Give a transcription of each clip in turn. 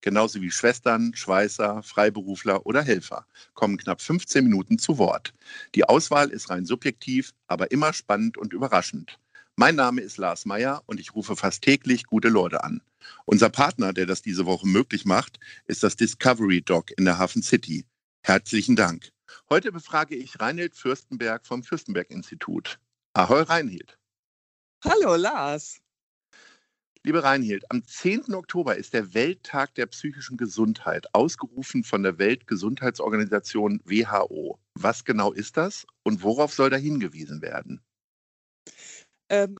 genauso wie Schwestern, Schweißer, Freiberufler oder Helfer, kommen knapp 15 Minuten zu Wort. Die Auswahl ist rein subjektiv, aber immer spannend und überraschend. Mein Name ist Lars Meyer und ich rufe fast täglich gute Leute an. Unser Partner, der das diese Woche möglich macht, ist das Discovery Dog in der Hafen City. Herzlichen Dank. Heute befrage ich Reinhild Fürstenberg vom Fürstenberg-Institut. Ahoi, Reinhild. Hallo, Lars. Liebe Reinhild, am 10. Oktober ist der Welttag der psychischen Gesundheit, ausgerufen von der Weltgesundheitsorganisation WHO. Was genau ist das und worauf soll da hingewiesen werden? Ähm,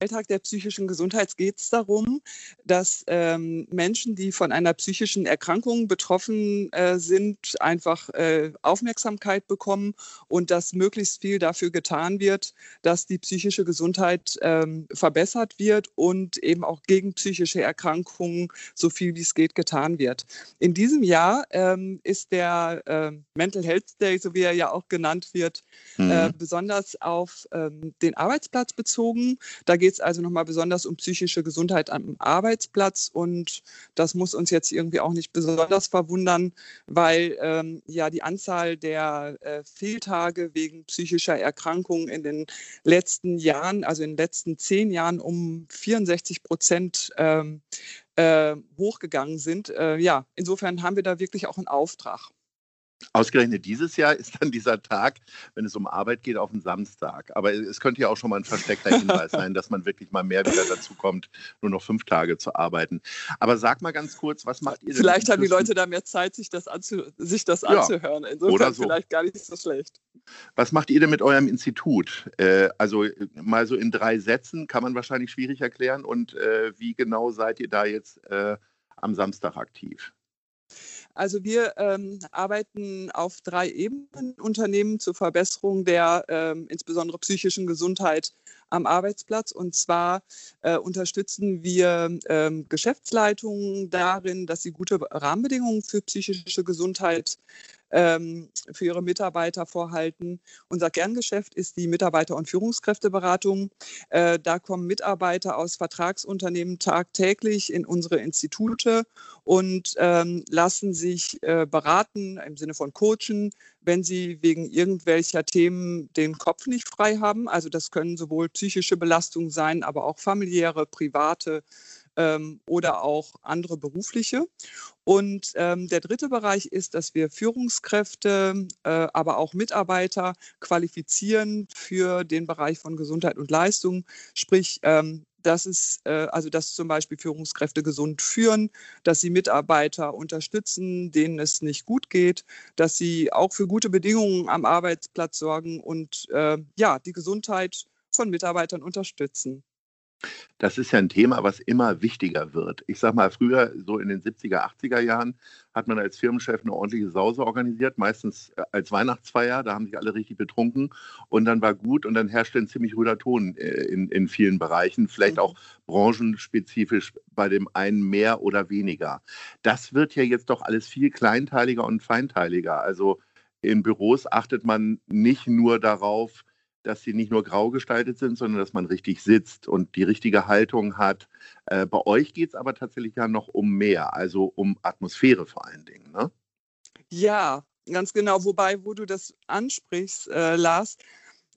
Alltag der psychischen Gesundheit geht es darum, dass ähm, Menschen, die von einer psychischen Erkrankung betroffen äh, sind, einfach äh, Aufmerksamkeit bekommen und dass möglichst viel dafür getan wird, dass die psychische Gesundheit ähm, verbessert wird und eben auch gegen psychische Erkrankungen so viel wie es geht getan wird. In diesem Jahr ähm, ist der äh, Mental Health Day, so wie er ja auch genannt wird, äh, mhm. besonders auf ähm, den Arbeitsplatz bezogen. Da geht geht es also nochmal besonders um psychische Gesundheit am Arbeitsplatz und das muss uns jetzt irgendwie auch nicht besonders verwundern, weil ähm, ja die Anzahl der äh, Fehltage wegen psychischer Erkrankungen in den letzten Jahren, also in den letzten zehn Jahren um 64 Prozent ähm, äh, hochgegangen sind. Äh, ja, insofern haben wir da wirklich auch einen Auftrag. Ausgerechnet dieses Jahr ist dann dieser Tag, wenn es um Arbeit geht, auf den Samstag. Aber es könnte ja auch schon mal ein versteckter Hinweis sein, dass man wirklich mal mehr wieder dazu kommt, nur noch fünf Tage zu arbeiten. Aber sag mal ganz kurz, was macht ihr denn? Vielleicht haben die Leute da mehr Zeit, sich das, anzu sich das ja, anzuhören. Insofern so. vielleicht gar nicht so schlecht. Was macht ihr denn mit eurem Institut? Äh, also mal so in drei Sätzen kann man wahrscheinlich schwierig erklären. Und äh, wie genau seid ihr da jetzt äh, am Samstag aktiv? Also wir ähm, arbeiten auf drei Ebenen Unternehmen zur Verbesserung der ähm, insbesondere psychischen Gesundheit am Arbeitsplatz. Und zwar äh, unterstützen wir ähm, Geschäftsleitungen darin, dass sie gute Rahmenbedingungen für psychische Gesundheit ähm, für ihre Mitarbeiter vorhalten. Unser Kerngeschäft ist die Mitarbeiter- und Führungskräfteberatung. Äh, da kommen Mitarbeiter aus Vertragsunternehmen tagtäglich in unsere Institute und ähm, lassen sich äh, beraten im Sinne von Coachen, wenn sie wegen irgendwelcher Themen den Kopf nicht frei haben. Also das können sowohl psychische Belastungen sein, aber auch familiäre, private ähm, oder auch andere berufliche. Und ähm, der dritte Bereich ist, dass wir Führungskräfte, äh, aber auch Mitarbeiter qualifizieren für den Bereich von Gesundheit und Leistung. Sprich, ähm, dass es, äh, also dass zum Beispiel Führungskräfte gesund führen, dass sie Mitarbeiter unterstützen, denen es nicht gut geht, dass sie auch für gute Bedingungen am Arbeitsplatz sorgen und äh, ja, die Gesundheit von Mitarbeitern unterstützen. Das ist ja ein Thema, was immer wichtiger wird. Ich sage mal, früher, so in den 70er, 80er Jahren, hat man als Firmenchef eine ordentliche Sause organisiert, meistens äh, als Weihnachtsfeier. Da haben sich alle richtig betrunken und dann war gut und dann herrschte ein ziemlich ruhiger Ton äh, in, in vielen Bereichen, vielleicht mhm. auch branchenspezifisch bei dem einen mehr oder weniger. Das wird ja jetzt doch alles viel kleinteiliger und feinteiliger. Also in Büros achtet man nicht nur darauf, dass sie nicht nur grau gestaltet sind, sondern dass man richtig sitzt und die richtige Haltung hat. Äh, bei euch geht es aber tatsächlich ja noch um mehr, also um Atmosphäre vor allen Dingen. Ne? Ja, ganz genau. Wobei, wo du das ansprichst, äh, Lars,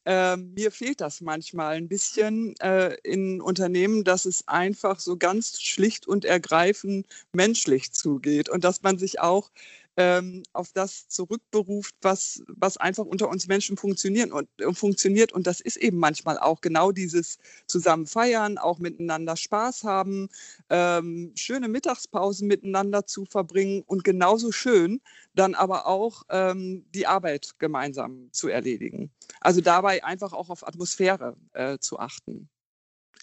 äh, mir fehlt das manchmal ein bisschen äh, in Unternehmen, dass es einfach so ganz schlicht und ergreifend menschlich zugeht und dass man sich auch ähm, auf das zurückberuft, was, was einfach unter uns Menschen funktioniert und, äh, funktioniert. Und das ist eben manchmal auch genau dieses zusammen feiern, auch miteinander Spaß haben, ähm, schöne Mittagspausen miteinander zu verbringen und genauso schön dann aber auch ähm, die Arbeit gemeinsam zu erledigen. Also dabei einfach auch auf Atmosphäre äh, zu achten.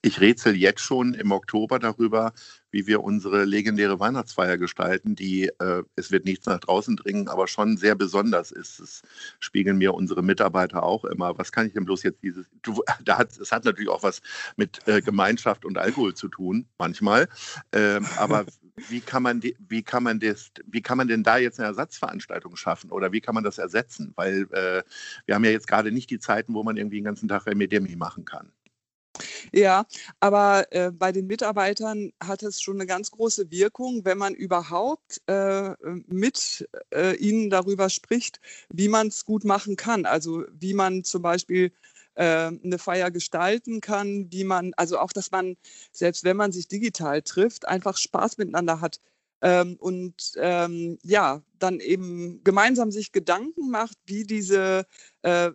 Ich rätsel jetzt schon im Oktober darüber, wie wir unsere legendäre Weihnachtsfeier gestalten, die, äh, es wird nichts nach draußen dringen, aber schon sehr besonders ist. Das spiegeln mir unsere Mitarbeiter auch immer. Was kann ich denn bloß jetzt dieses, du, da hat, es hat natürlich auch was mit äh, Gemeinschaft und Alkohol zu tun, manchmal. Ähm, aber wie kann man, wie kann man das, wie kann man denn da jetzt eine Ersatzveranstaltung schaffen oder wie kann man das ersetzen? Weil äh, wir haben ja jetzt gerade nicht die Zeiten, wo man irgendwie den ganzen Tag Remedemi machen kann. Ja, aber äh, bei den Mitarbeitern hat es schon eine ganz große Wirkung, wenn man überhaupt äh, mit äh, ihnen darüber spricht, wie man es gut machen kann. Also wie man zum Beispiel äh, eine Feier gestalten kann, wie man, also auch, dass man, selbst wenn man sich digital trifft, einfach Spaß miteinander hat. Ähm, und ähm, ja, dann eben gemeinsam sich Gedanken macht, wie diese äh,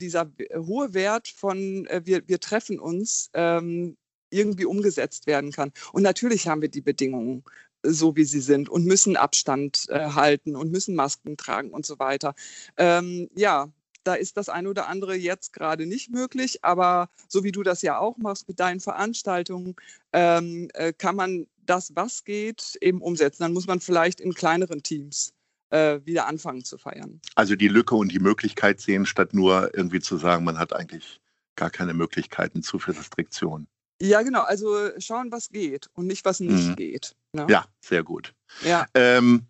dieser äh, hohe Wert von äh, wir, wir treffen uns ähm, irgendwie umgesetzt werden kann. Und natürlich haben wir die Bedingungen äh, so wie sie sind und müssen Abstand äh, halten und müssen Masken tragen und so weiter. Ähm, ja, da ist das eine oder andere jetzt gerade nicht möglich, aber so wie du das ja auch machst mit deinen Veranstaltungen, ähm, äh, kann man das, was geht, eben umsetzen. Dann muss man vielleicht in kleineren Teams äh, wieder anfangen zu feiern. Also die Lücke und die Möglichkeit sehen, statt nur irgendwie zu sagen, man hat eigentlich gar keine Möglichkeiten, zu viel Restriktionen. Ja, genau. Also schauen, was geht und nicht, was nicht mhm. geht. Ne? Ja, sehr gut. Ja. Ähm,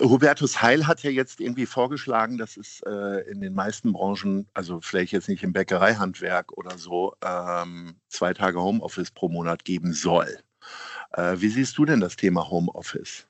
Hubertus Heil hat ja jetzt irgendwie vorgeschlagen, dass es äh, in den meisten Branchen, also vielleicht jetzt nicht im Bäckereihandwerk oder so, ähm, zwei Tage Homeoffice pro Monat geben soll. Äh, wie siehst du denn das Thema Homeoffice?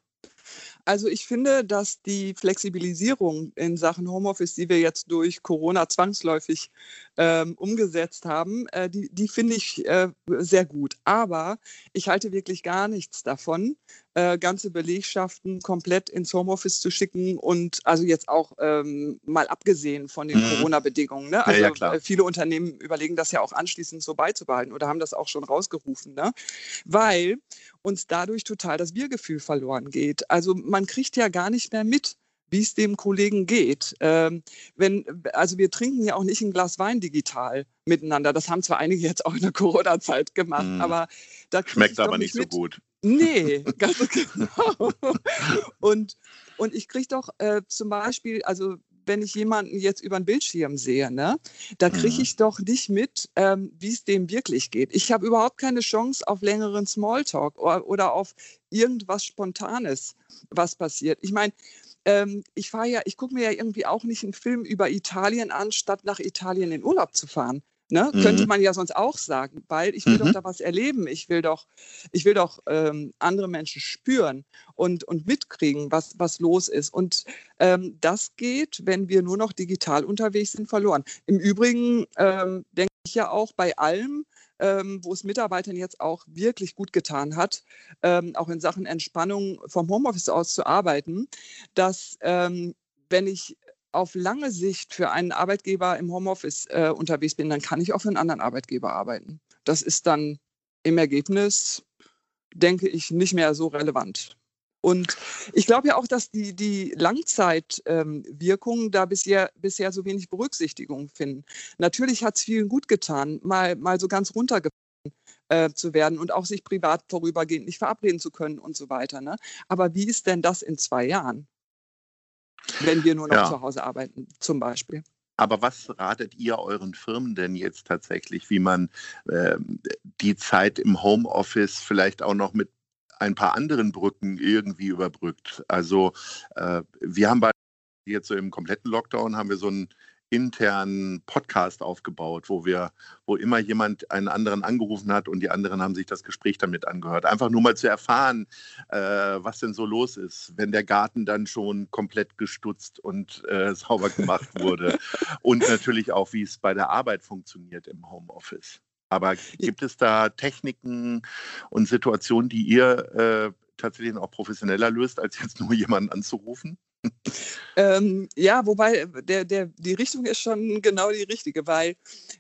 Also ich finde, dass die Flexibilisierung in Sachen Homeoffice, die wir jetzt durch Corona zwangsläufig ähm, umgesetzt haben, äh, die, die finde ich äh, sehr gut. Aber ich halte wirklich gar nichts davon, äh, ganze Belegschaften komplett ins Homeoffice zu schicken und also jetzt auch ähm, mal abgesehen von den mhm. Corona-Bedingungen. Ne? Also ja, ja, äh, viele Unternehmen überlegen das ja auch anschließend so beizubehalten oder haben das auch schon rausgerufen, ne? weil uns dadurch total das Wir-Gefühl verloren geht. Also man kriegt ja gar nicht mehr mit, wie es dem Kollegen geht. Ähm, wenn, also wir trinken ja auch nicht ein Glas Wein digital miteinander. Das haben zwar einige jetzt auch in der Corona-Zeit gemacht, mm. aber da schmeckt aber nicht, nicht so gut. Nee, ganz genau. und, und ich kriege doch äh, zum Beispiel, also wenn ich jemanden jetzt über den Bildschirm sehe, ne, da kriege mhm. ich doch nicht mit, ähm, wie es dem wirklich geht. Ich habe überhaupt keine Chance auf längeren Smalltalk oder, oder auf irgendwas Spontanes, was passiert. Ich meine, ähm, ich fahre ja, ich gucke mir ja irgendwie auch nicht einen Film über Italien an, statt nach Italien in Urlaub zu fahren. Ne? Mhm. Könnte man ja sonst auch sagen, weil ich will mhm. doch da was erleben. Ich will doch, ich will doch ähm, andere Menschen spüren und, und mitkriegen, was, was los ist. Und ähm, das geht, wenn wir nur noch digital unterwegs sind, verloren. Im Übrigen ähm, denke ich ja auch bei allem, ähm, wo es Mitarbeitern jetzt auch wirklich gut getan hat, ähm, auch in Sachen Entspannung vom Homeoffice aus zu arbeiten, dass ähm, wenn ich auf lange Sicht für einen Arbeitgeber im Homeoffice äh, unterwegs bin, dann kann ich auch für einen anderen Arbeitgeber arbeiten. Das ist dann im Ergebnis, denke ich, nicht mehr so relevant. Und ich glaube ja auch, dass die, die Langzeitwirkungen ähm, da bisher, bisher so wenig Berücksichtigung finden. Natürlich hat es vielen gut getan, mal, mal so ganz runtergefahren äh, zu werden und auch sich privat vorübergehend nicht verabreden zu können und so weiter. Ne? Aber wie ist denn das in zwei Jahren? wenn wir nur noch ja. zu Hause arbeiten, zum Beispiel. Aber was ratet ihr euren Firmen denn jetzt tatsächlich, wie man äh, die Zeit im Homeoffice vielleicht auch noch mit ein paar anderen Brücken irgendwie überbrückt? Also äh, wir haben bei jetzt so im kompletten Lockdown haben wir so ein internen Podcast aufgebaut, wo wir, wo immer jemand einen anderen angerufen hat und die anderen haben sich das Gespräch damit angehört. Einfach nur mal zu erfahren, äh, was denn so los ist, wenn der Garten dann schon komplett gestutzt und äh, sauber gemacht wurde. und natürlich auch, wie es bei der Arbeit funktioniert im Homeoffice. Aber gibt es da Techniken und Situationen, die ihr äh, tatsächlich auch professioneller löst, als jetzt nur jemanden anzurufen? ähm, ja, wobei der, der, die Richtung ist schon genau die richtige, weil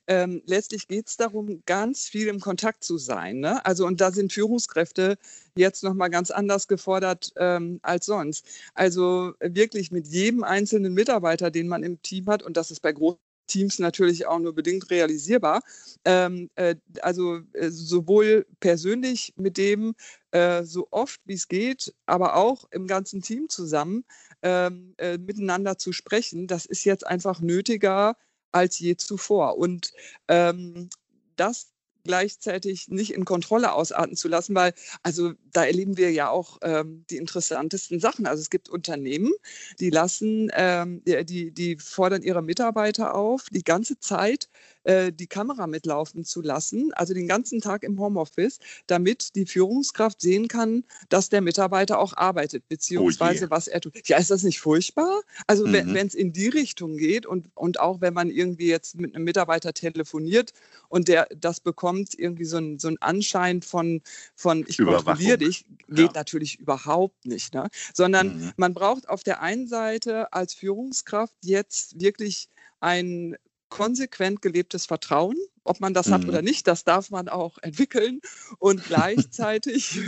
ähm, letztlich geht es darum, ganz viel im Kontakt zu sein. Ne? Also und da sind Führungskräfte jetzt nochmal ganz anders gefordert ähm, als sonst. Also wirklich mit jedem einzelnen Mitarbeiter, den man im Team hat, und das ist bei großen Teams natürlich auch nur bedingt realisierbar. Ähm, äh, also äh, sowohl persönlich mit dem äh, so oft wie es geht, aber auch im ganzen Team zusammen ähm, äh, miteinander zu sprechen, das ist jetzt einfach nötiger als je zuvor. Und ähm, das gleichzeitig nicht in Kontrolle ausarten zu lassen, weil also da erleben wir ja auch ähm, die interessantesten Sachen. Also es gibt Unternehmen, die lassen, ähm, die, die fordern ihre Mitarbeiter auf, die ganze Zeit äh, die Kamera mitlaufen zu lassen, also den ganzen Tag im Homeoffice, damit die Führungskraft sehen kann, dass der Mitarbeiter auch arbeitet, beziehungsweise oh was er tut. Ja, ist das nicht furchtbar? Also mhm. wenn es in die Richtung geht und, und auch wenn man irgendwie jetzt mit einem Mitarbeiter telefoniert und der das bekommt, irgendwie so ein, so ein Anschein von, von ich kontrolliere dich, geht ja. natürlich überhaupt nicht. Ne? Sondern mhm. man braucht auf der einen Seite als Führungskraft jetzt wirklich ein konsequent gelebtes Vertrauen. Ob man das mhm. hat oder nicht, das darf man auch entwickeln. Und gleichzeitig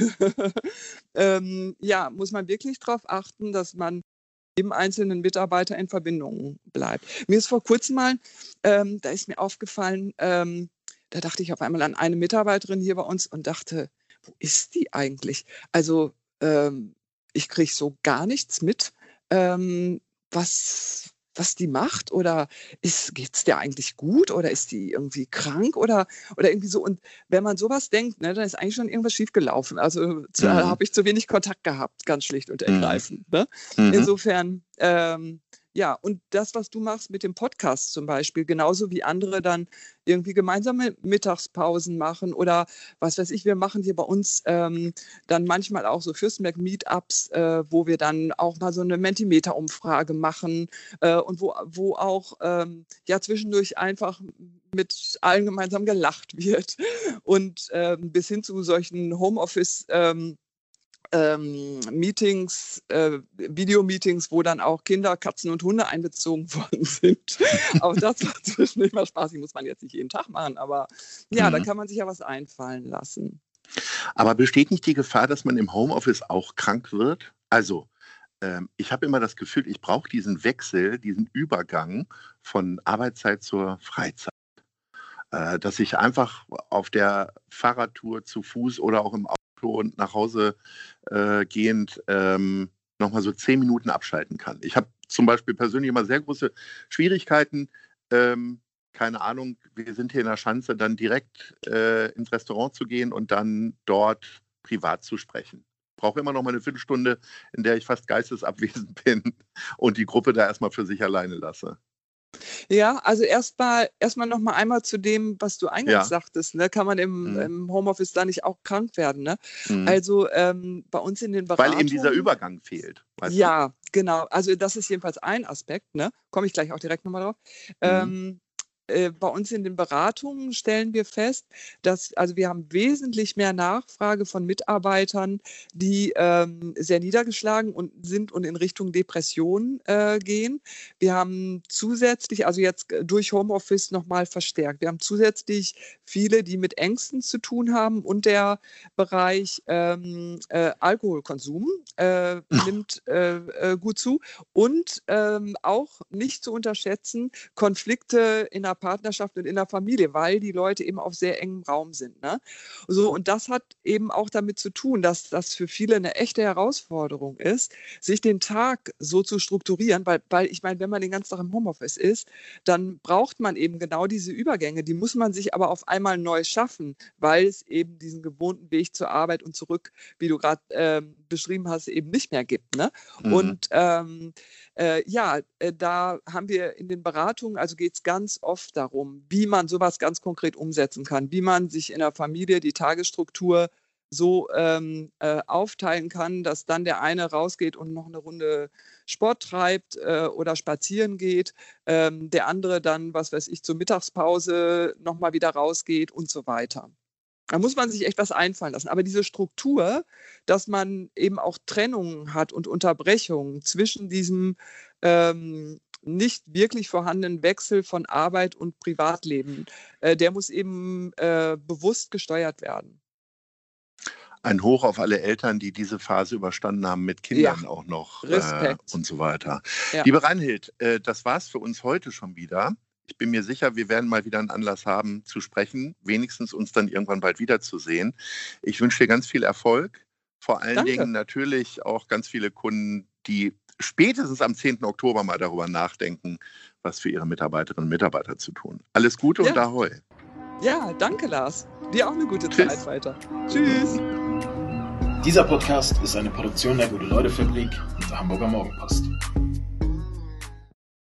ähm, ja, muss man wirklich darauf achten, dass man jedem einzelnen Mitarbeiter in Verbindung bleibt. Mir ist vor kurzem mal, ähm, da ist mir aufgefallen, ähm, da dachte ich auf einmal an eine Mitarbeiterin hier bei uns und dachte, wo ist die eigentlich? Also ähm, ich kriege so gar nichts mit, ähm, was, was die macht oder geht es der eigentlich gut oder ist die irgendwie krank oder, oder irgendwie so. Und wenn man sowas denkt, ne, dann ist eigentlich schon irgendwas schiefgelaufen. Also mhm. habe ich zu wenig Kontakt gehabt, ganz schlicht und mhm. ergreifend. Ne? Mhm. Insofern ähm, ja, und das, was du machst mit dem Podcast zum Beispiel, genauso wie andere dann irgendwie gemeinsame Mittagspausen machen oder was weiß ich, wir machen hier bei uns ähm, dann manchmal auch so Fürstenberg-Meetups, äh, wo wir dann auch mal so eine Mentimeter-Umfrage machen äh, und wo, wo auch ähm, ja zwischendurch einfach mit allen gemeinsam gelacht wird und ähm, bis hin zu solchen Homeoffice- ähm, ähm, Meetings, äh, Videomeetings, wo dann auch Kinder, Katzen und Hunde einbezogen worden sind. auch das war zwischendurch mal spaßig, muss man jetzt nicht jeden Tag machen, aber ja, mhm. da kann man sich ja was einfallen lassen. Aber besteht nicht die Gefahr, dass man im Homeoffice auch krank wird? Also, ähm, ich habe immer das Gefühl, ich brauche diesen Wechsel, diesen Übergang von Arbeitszeit zur Freizeit äh, dass ich einfach auf der Fahrradtour zu Fuß oder auch im Auto und nach Hause äh, gehend ähm, nochmal so zehn Minuten abschalten kann. Ich habe zum Beispiel persönlich immer sehr große Schwierigkeiten, ähm, keine Ahnung, wir sind hier in der Schanze, dann direkt äh, ins Restaurant zu gehen und dann dort privat zu sprechen. Ich brauche immer noch mal eine Viertelstunde, in der ich fast geistesabwesend bin und die Gruppe da erstmal für sich alleine lasse. Ja, also erstmal erstmal noch mal einmal zu dem, was du eingangs ja. sagtest. Ne? Kann man im, mhm. im, Homeoffice da nicht auch krank werden? Ne? Mhm. Also ähm, bei uns in den Beratungen. Weil eben dieser Übergang fehlt. ja, du? genau. Also das ist jedenfalls ein Aspekt. Ne? Komme ich gleich auch direkt nochmal drauf. Mhm. Ähm, äh, bei uns in den Beratungen stellen wir fest, dass also wir haben wesentlich mehr Nachfrage von Mitarbeitern, die ähm, sehr niedergeschlagen und sind und in Richtung Depression äh, gehen. Wir haben zusätzlich, also jetzt durch Homeoffice nochmal verstärkt, wir haben zusätzlich viele, die mit Ängsten zu tun haben und der Bereich ähm, äh, Alkoholkonsum äh, nimmt äh, äh, gut zu. Und ähm, auch nicht zu unterschätzen Konflikte in der einer Partnerschaft und in der Familie, weil die Leute eben auf sehr engem Raum sind. Ne? So, und das hat eben auch damit zu tun, dass das für viele eine echte Herausforderung ist, sich den Tag so zu strukturieren, weil, weil ich meine, wenn man den ganzen Tag im Homeoffice ist, dann braucht man eben genau diese Übergänge. Die muss man sich aber auf einmal neu schaffen, weil es eben diesen gewohnten Weg zur Arbeit und zurück, wie du gerade äh, beschrieben hast, eben nicht mehr gibt. Ne? Mhm. Und ähm, äh, ja, äh, da haben wir in den Beratungen, also geht es ganz oft darum, wie man sowas ganz konkret umsetzen kann, wie man sich in der Familie die Tagesstruktur so ähm, äh, aufteilen kann, dass dann der eine rausgeht und noch eine Runde Sport treibt äh, oder spazieren geht, ähm, der andere dann, was weiß ich, zur Mittagspause nochmal wieder rausgeht und so weiter. Da muss man sich echt was einfallen lassen. Aber diese Struktur, dass man eben auch Trennungen hat und Unterbrechungen zwischen diesem ähm, nicht wirklich vorhandenen Wechsel von Arbeit und Privatleben, äh, der muss eben äh, bewusst gesteuert werden. Ein Hoch auf alle Eltern, die diese Phase überstanden haben, mit Kindern ja. auch noch äh, und so weiter. Ja. Liebe Reinhild, das war's für uns heute schon wieder. Ich bin mir sicher, wir werden mal wieder einen Anlass haben zu sprechen, wenigstens uns dann irgendwann bald wiederzusehen. Ich wünsche dir ganz viel Erfolg. Vor allen Danke. Dingen natürlich auch ganz viele Kunden, die spätestens am 10. Oktober mal darüber nachdenken, was für ihre Mitarbeiterinnen und Mitarbeiter zu tun. Alles Gute ja. und Ahoi. Ja, danke Lars. Dir auch eine gute Tschüss. Zeit weiter. Tschüss. Dieser Podcast ist eine Produktion der Gute-Leute-Fabrik und der Hamburger Morgenpost.